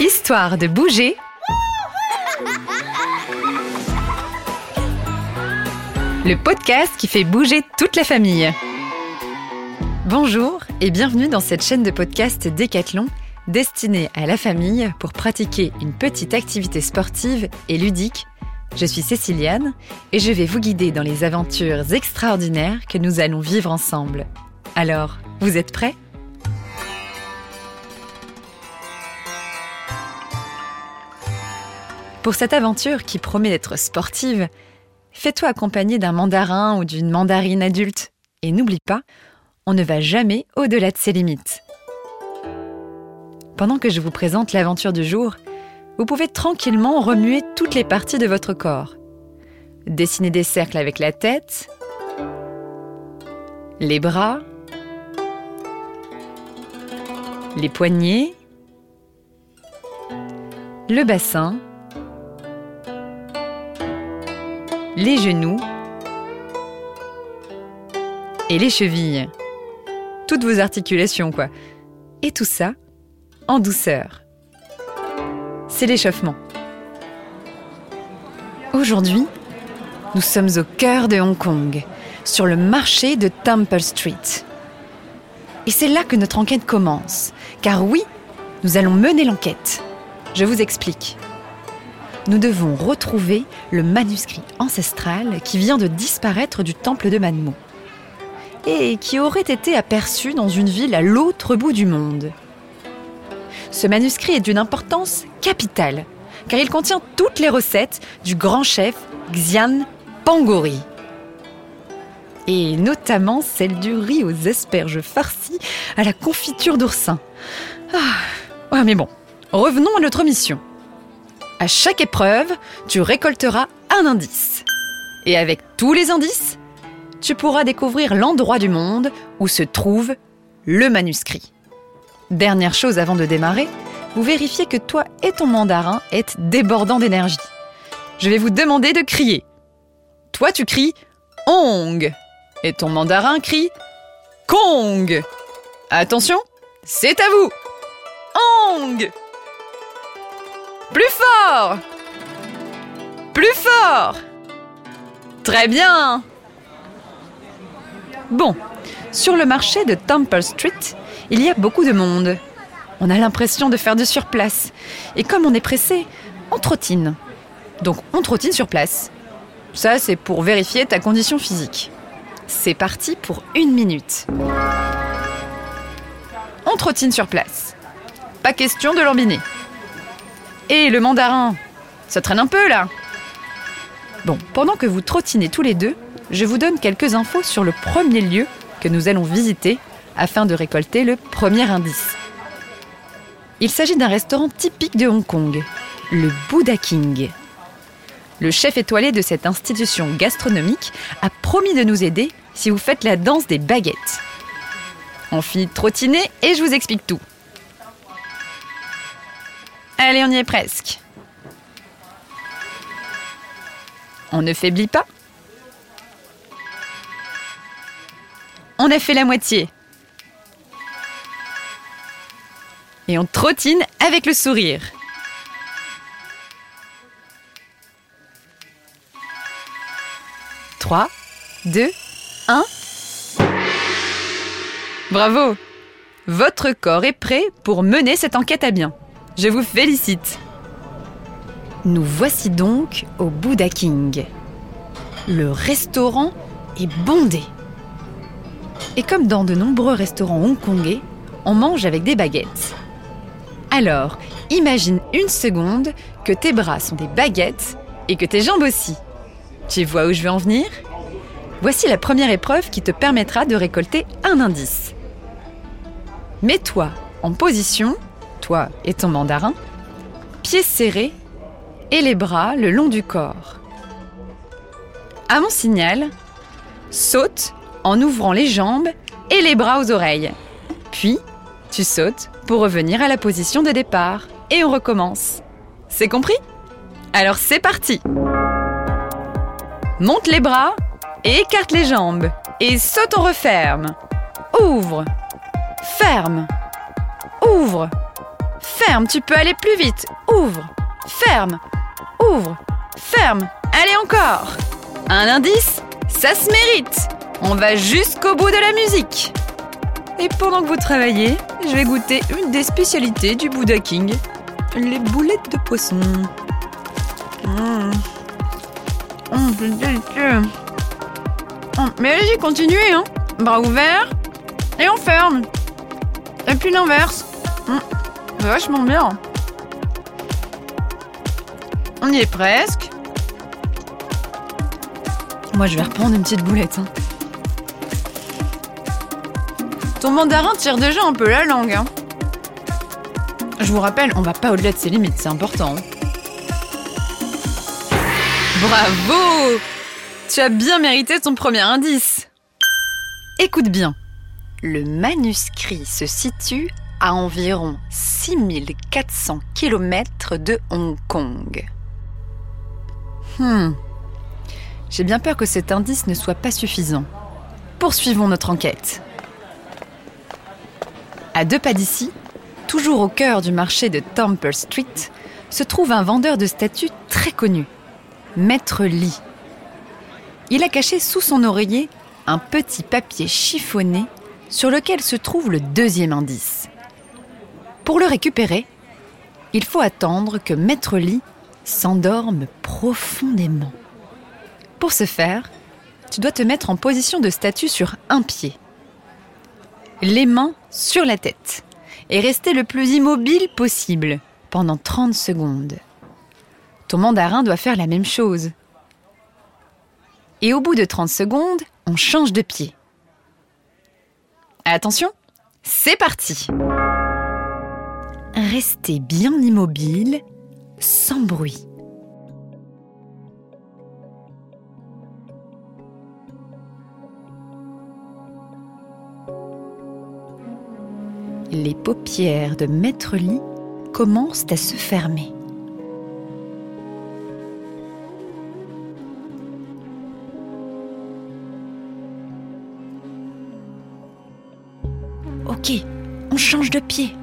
Histoire de bouger. Le podcast qui fait bouger toute la famille. Bonjour et bienvenue dans cette chaîne de podcast Décathlon destinée à la famille pour pratiquer une petite activité sportive et ludique. Je suis Céciliane et je vais vous guider dans les aventures extraordinaires que nous allons vivre ensemble. Alors, vous êtes prêts? Pour cette aventure qui promet d'être sportive, fais-toi accompagner d'un mandarin ou d'une mandarine adulte. Et n'oublie pas, on ne va jamais au-delà de ses limites. Pendant que je vous présente l'aventure du jour, vous pouvez tranquillement remuer toutes les parties de votre corps. Dessiner des cercles avec la tête, les bras, les poignets, le bassin, les genoux et les chevilles. Toutes vos articulations, quoi. Et tout ça en douceur. C'est l'échauffement. Aujourd'hui, nous sommes au cœur de Hong Kong, sur le marché de Temple Street. Et c'est là que notre enquête commence. Car oui, nous allons mener l'enquête. Je vous explique nous devons retrouver le manuscrit ancestral qui vient de disparaître du temple de Manmo et qui aurait été aperçu dans une ville à l'autre bout du monde. Ce manuscrit est d'une importance capitale car il contient toutes les recettes du grand chef Xian Pangori. Et notamment celle du riz aux asperges farcies à la confiture d'oursin. Ah, mais bon, revenons à notre mission. À chaque épreuve, tu récolteras un indice. Et avec tous les indices, tu pourras découvrir l'endroit du monde où se trouve le manuscrit. Dernière chose avant de démarrer, vous vérifiez que toi et ton mandarin êtes débordants d'énergie. Je vais vous demander de crier. Toi tu cries Ong et ton mandarin crie Kong. Attention, c'est à vous. Ong plus fort Plus fort Très bien Bon, sur le marché de Temple Street, il y a beaucoup de monde. On a l'impression de faire du surplace. Et comme on est pressé, on trottine. Donc on trottine sur place. Ça, c'est pour vérifier ta condition physique. C'est parti pour une minute. On trottine sur place. Pas question de lambiner. Et le mandarin Ça traîne un peu là Bon, pendant que vous trottinez tous les deux, je vous donne quelques infos sur le premier lieu que nous allons visiter afin de récolter le premier indice. Il s'agit d'un restaurant typique de Hong Kong, le Buddha King. Le chef étoilé de cette institution gastronomique a promis de nous aider si vous faites la danse des baguettes. On finit de trottiner et je vous explique tout. Allez, on y est presque. On ne faiblit pas. On a fait la moitié. Et on trottine avec le sourire. Trois, deux, un. Bravo Votre corps est prêt pour mener cette enquête à bien. Je vous félicite. Nous voici donc au Buddha King. Le restaurant est bondé. Et comme dans de nombreux restaurants hongkongais, on mange avec des baguettes. Alors, imagine une seconde que tes bras sont des baguettes et que tes jambes aussi. Tu vois où je veux en venir? Voici la première épreuve qui te permettra de récolter un indice. Mets-toi en position et ton mandarin, pieds serrés et les bras le long du corps. À mon signal, saute en ouvrant les jambes et les bras aux oreilles. Puis, tu sautes pour revenir à la position de départ et on recommence. C'est compris? Alors c'est parti Monte les bras et écarte les jambes et saute en referme. Ouvre, ferme, Ouvre. Ferme, tu peux aller plus vite. Ouvre. Ferme. Ouvre. Ferme. Allez encore. Un indice Ça se mérite. On va jusqu'au bout de la musique. Et pendant que vous travaillez, je vais goûter une des spécialités du Buddha King. Les boulettes de poisson. Mmh. Mmh. Mmh, mais allez-y, continuez, hein. Bras ouverts. Et on ferme. Et puis l'inverse. Vachement bien. On y est presque. Moi, je vais reprendre une petite boulette. Hein. Ton mandarin tire déjà un peu la langue. Hein. Je vous rappelle, on va pas au-delà de ses limites, c'est important. Hein. Bravo Tu as bien mérité ton premier indice. Écoute bien. Le manuscrit se situe à environ 6400 km de Hong Kong. Hmm. J'ai bien peur que cet indice ne soit pas suffisant. Poursuivons notre enquête. À deux pas d'ici, toujours au cœur du marché de Temple Street, se trouve un vendeur de statues très connu, Maître Lee. Il a caché sous son oreiller un petit papier chiffonné sur lequel se trouve le deuxième indice. Pour le récupérer, il faut attendre que Maître Lee s'endorme profondément. Pour ce faire, tu dois te mettre en position de statue sur un pied, les mains sur la tête, et rester le plus immobile possible pendant 30 secondes. Ton mandarin doit faire la même chose. Et au bout de 30 secondes, on change de pied. Attention, c'est parti Restez bien immobile, sans bruit. Les paupières de Maître Lit commencent à se fermer. Ok, on change de pied.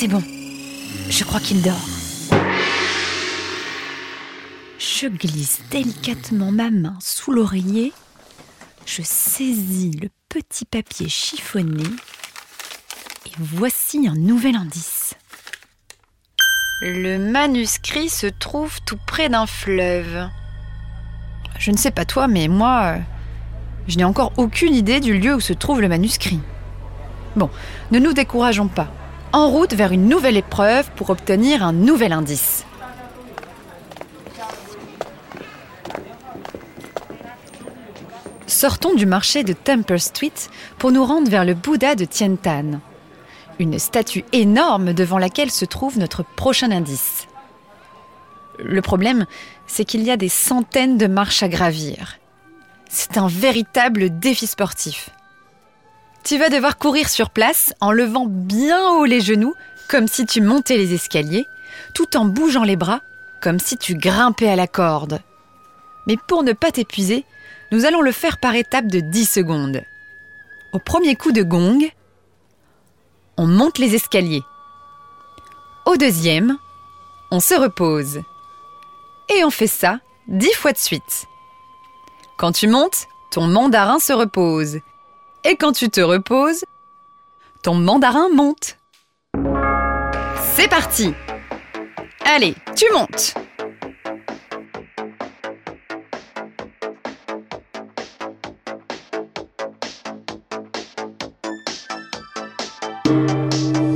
C'est bon. Je crois qu'il dort. Je glisse délicatement ma main sous l'oreiller. Je saisis le petit papier chiffonné. Et voici un nouvel indice. Le manuscrit se trouve tout près d'un fleuve. Je ne sais pas toi, mais moi, je n'ai encore aucune idée du lieu où se trouve le manuscrit. Bon, ne nous décourageons pas en route vers une nouvelle épreuve pour obtenir un nouvel indice. Sortons du marché de Temple Street pour nous rendre vers le Bouddha de Tiantan, une statue énorme devant laquelle se trouve notre prochain indice. Le problème, c'est qu'il y a des centaines de marches à gravir. C'est un véritable défi sportif. Tu vas devoir courir sur place en levant bien haut les genoux, comme si tu montais les escaliers, tout en bougeant les bras, comme si tu grimpais à la corde. Mais pour ne pas t'épuiser, nous allons le faire par étapes de 10 secondes. Au premier coup de gong, on monte les escaliers. Au deuxième, on se repose. Et on fait ça 10 fois de suite. Quand tu montes, ton mandarin se repose et quand tu te reposes, ton mandarin monte. C'est parti. Allez, tu montes.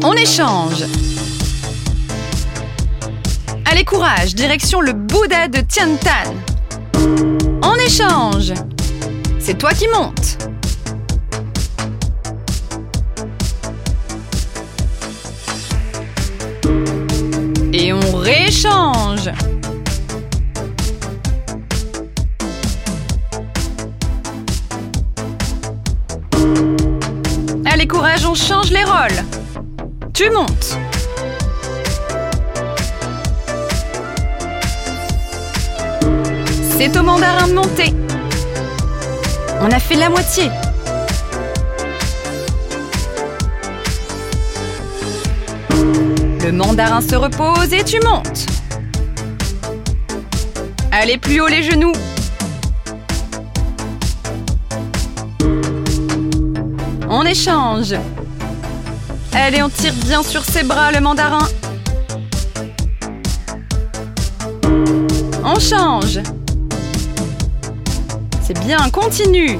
On échange. Allez, courage, direction le Bouddha de Tiantan. On échange. C'est toi qui montes réchange. Allez, courage, on change les rôles. Tu montes. C'est au mandarin de monter. On a fait la moitié. Le mandarin se repose et tu montes. Allez plus haut les genoux. On échange. Allez, on tire bien sur ses bras le mandarin. On change. C'est bien, continue.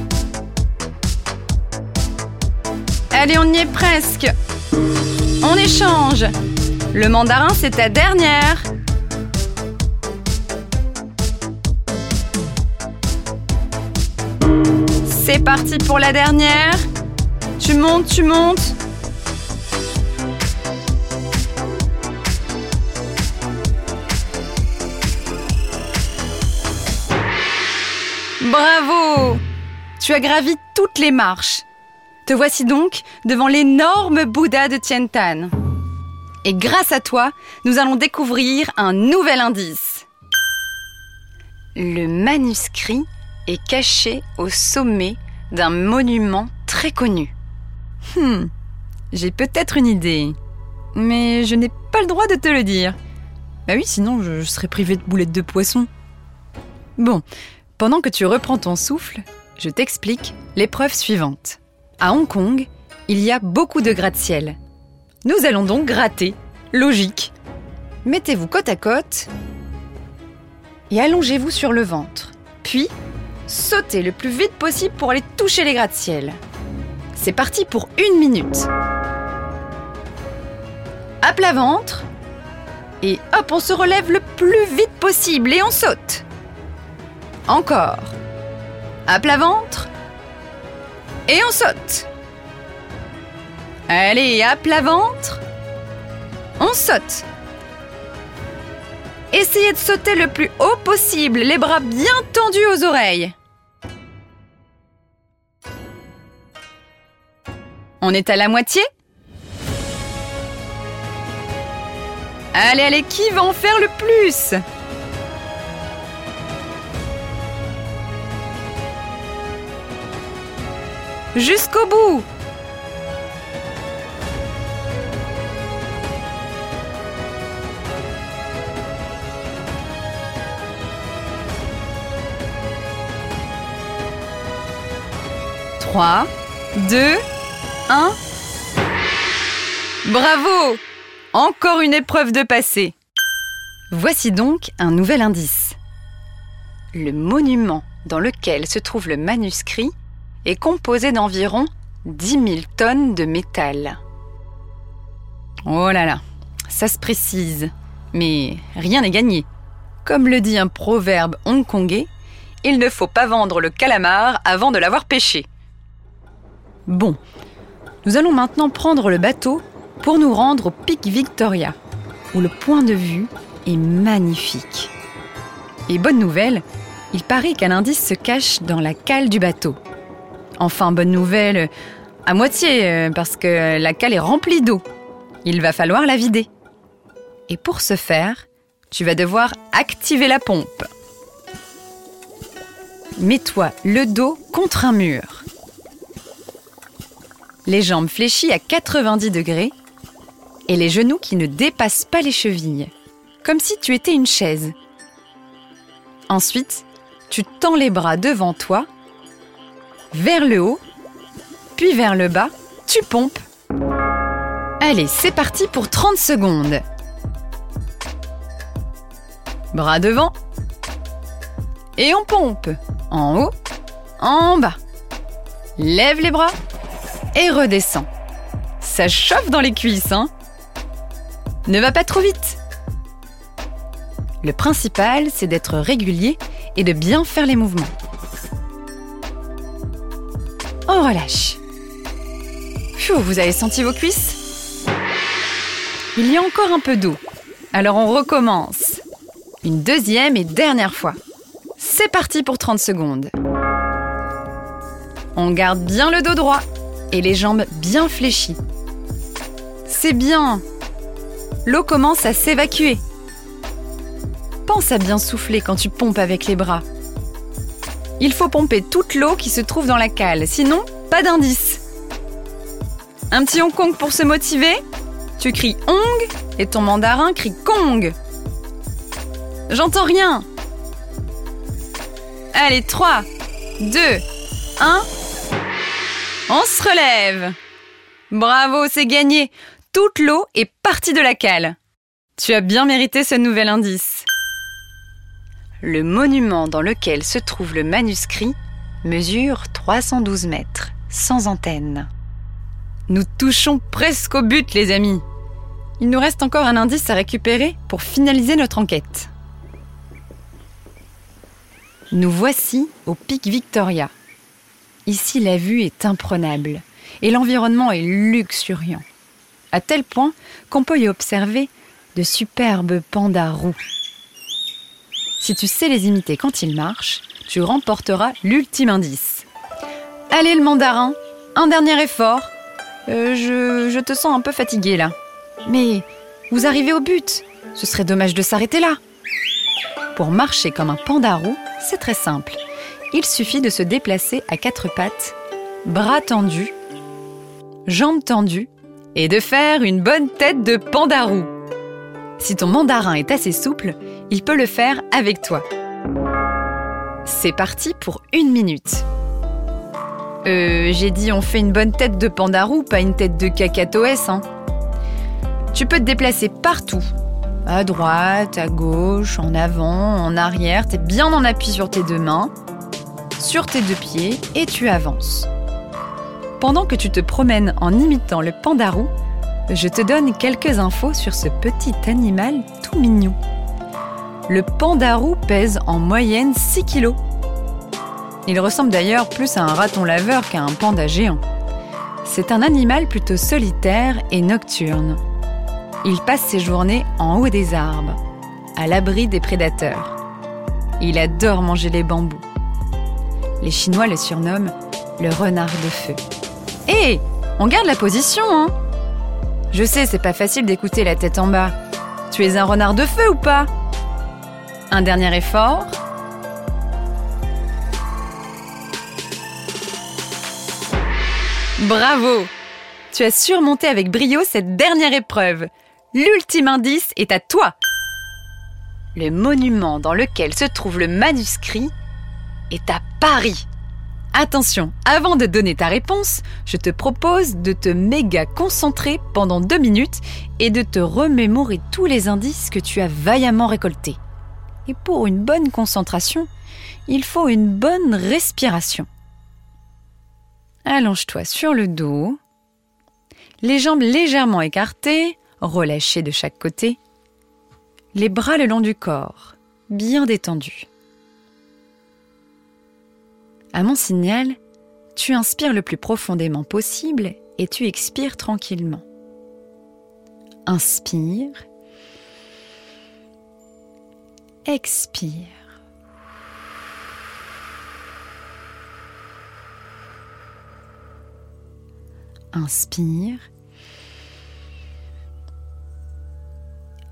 Allez, on y est presque. On échange. Le mandarin, c'est ta dernière. C'est parti pour la dernière. Tu montes, tu montes. Bravo Tu as gravi toutes les marches. Te voici donc devant l'énorme Bouddha de Tientan. Et grâce à toi, nous allons découvrir un nouvel indice. Le manuscrit est caché au sommet d'un monument très connu. Hmm, j'ai peut-être une idée, mais je n'ai pas le droit de te le dire. Bah oui, sinon je, serais privé de boulettes de poisson. Bon, pendant que tu reprends ton souffle, je t'explique l'épreuve suivante. À Hong Kong, il y a beaucoup de gratte-ciel. Nous allons donc gratter. Logique. Mettez-vous côte à côte et allongez-vous sur le ventre. Puis, sautez le plus vite possible pour aller toucher les gratte-ciel. C'est parti pour une minute. À plat ventre. Et hop, on se relève le plus vite possible et on saute. Encore. À plat ventre. Et on saute. Allez, à plat ventre. On saute. Essayez de sauter le plus haut possible, les bras bien tendus aux oreilles. On est à la moitié Allez, allez, qui va en faire le plus? Jusqu'au bout Trois, deux, un. Bravo Encore une épreuve de passé. Voici donc un nouvel indice. Le monument dans lequel se trouve le manuscrit est composé d'environ 10 000 tonnes de métal. Oh là là, ça se précise, mais rien n'est gagné. Comme le dit un proverbe hongkongais, il ne faut pas vendre le calamar avant de l'avoir pêché. Bon, nous allons maintenant prendre le bateau pour nous rendre au pic Victoria, où le point de vue est magnifique. Et bonne nouvelle, il paraît qu'un indice se cache dans la cale du bateau. Enfin, bonne nouvelle, à moitié, euh, parce que la cale est remplie d'eau. Il va falloir la vider. Et pour ce faire, tu vas devoir activer la pompe. Mets-toi le dos contre un mur. Les jambes fléchies à 90 degrés et les genoux qui ne dépassent pas les chevilles, comme si tu étais une chaise. Ensuite, tu tends les bras devant toi vers le haut, puis vers le bas, tu pompes. Allez, c'est parti pour 30 secondes. Bras devant. Et on pompe. En haut, en bas. Lève les bras et redescends. Ça chauffe dans les cuisses, hein Ne va pas trop vite. Le principal, c'est d'être régulier et de bien faire les mouvements. On relâche. vous avez senti vos cuisses? Il y a encore un peu d'eau. Alors on recommence. Une deuxième et dernière fois. C'est parti pour 30 secondes. On garde bien le dos droit et les jambes bien fléchies. C'est bien. L'eau commence à s'évacuer. Pense à bien souffler quand tu pompes avec les bras. Il faut pomper toute l'eau qui se trouve dans la cale, sinon pas d'indice. Un petit Hong Kong pour se motiver Tu cries Hong et ton mandarin crie Kong. J'entends rien. Allez, 3, 2, 1. On se relève. Bravo, c'est gagné. Toute l'eau est partie de la cale. Tu as bien mérité ce nouvel indice. Le monument dans lequel se trouve le manuscrit mesure 312 mètres, sans antenne. Nous touchons presque au but, les amis. Il nous reste encore un indice à récupérer pour finaliser notre enquête. Nous voici au pic Victoria. Ici, la vue est imprenable et l'environnement est luxuriant, à tel point qu'on peut y observer de superbes pandas roux. Si tu sais les imiter quand ils marchent, tu remporteras l'ultime indice. Allez le mandarin, un dernier effort. Euh, je, te sens un peu fatigué là. Mais vous arrivez au but. Ce serait dommage de s'arrêter là. Pour marcher comme un panda roux, c'est très simple. Il suffit de se déplacer à quatre pattes, bras tendus, jambes tendues, et de faire une bonne tête de panda roux. Si ton mandarin est assez souple, il peut le faire avec toi. C'est parti pour une minute. Euh, j'ai dit on fait une bonne tête de pandarou, pas une tête de cacatoès, hein. Tu peux te déplacer partout. À droite, à gauche, en avant, en arrière. T'es bien en appui sur tes deux mains, sur tes deux pieds, et tu avances. Pendant que tu te promènes en imitant le pandarou, je te donne quelques infos sur ce petit animal tout mignon. Le pandarou pèse en moyenne 6 kilos. Il ressemble d'ailleurs plus à un raton laveur qu'à un panda géant. C'est un animal plutôt solitaire et nocturne. Il passe ses journées en haut des arbres, à l'abri des prédateurs. Il adore manger les bambous. Les Chinois le surnomment le renard de feu. Hé, on garde la position, hein je sais, c'est pas facile d'écouter la tête en bas. Tu es un renard de feu ou pas? Un dernier effort. Bravo Tu as surmonté avec brio cette dernière épreuve. L'ultime indice est à toi. Le monument dans lequel se trouve le manuscrit est à Paris. Attention, avant de donner ta réponse, je te propose de te méga concentrer pendant deux minutes et de te remémorer tous les indices que tu as vaillamment récoltés. Et pour une bonne concentration, il faut une bonne respiration. Allonge-toi sur le dos, les jambes légèrement écartées, relâchées de chaque côté, les bras le long du corps, bien détendus. À mon signal, tu inspires le plus profondément possible et tu expires tranquillement. Inspire. Expire. Inspire.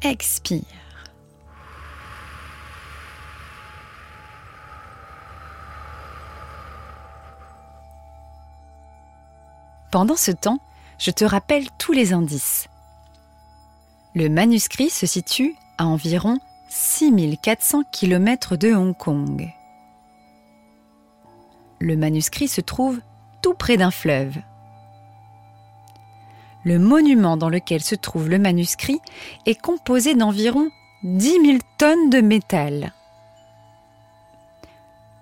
Expire. Pendant ce temps, je te rappelle tous les indices. Le manuscrit se situe à environ 6400 km de Hong Kong. Le manuscrit se trouve tout près d'un fleuve. Le monument dans lequel se trouve le manuscrit est composé d'environ 10 000 tonnes de métal.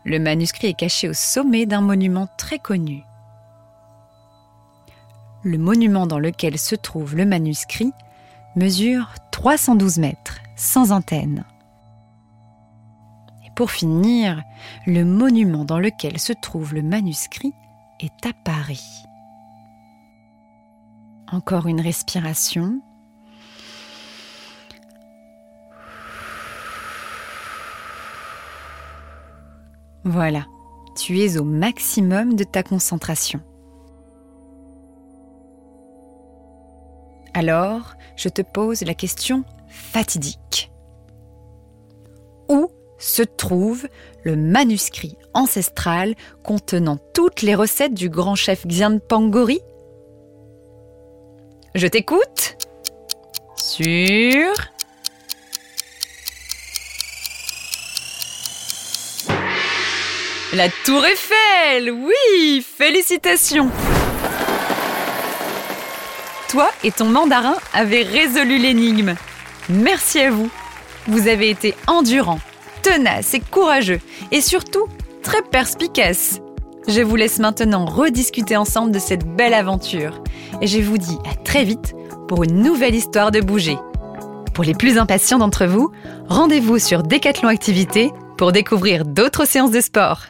Le manuscrit est caché au sommet d'un monument très connu le monument dans lequel se trouve le manuscrit, mesure 312 mètres, sans antenne. Et pour finir, le monument dans lequel se trouve le manuscrit est à Paris. Encore une respiration. Voilà, tu es au maximum de ta concentration. Alors, je te pose la question fatidique. Où se trouve le manuscrit ancestral contenant toutes les recettes du grand chef Xian Pangori Je t'écoute. Sur... La tour Eiffel. Oui Félicitations Toi et ton mandarin avez résolu l'énigme. Merci à vous. Vous avez été endurant, tenace et courageux, et surtout très perspicace. Je vous laisse maintenant rediscuter ensemble de cette belle aventure, et je vous dis à très vite pour une nouvelle histoire de bouger. Pour les plus impatients d'entre vous, rendez-vous sur Décathlon Activité pour découvrir d'autres séances de sport.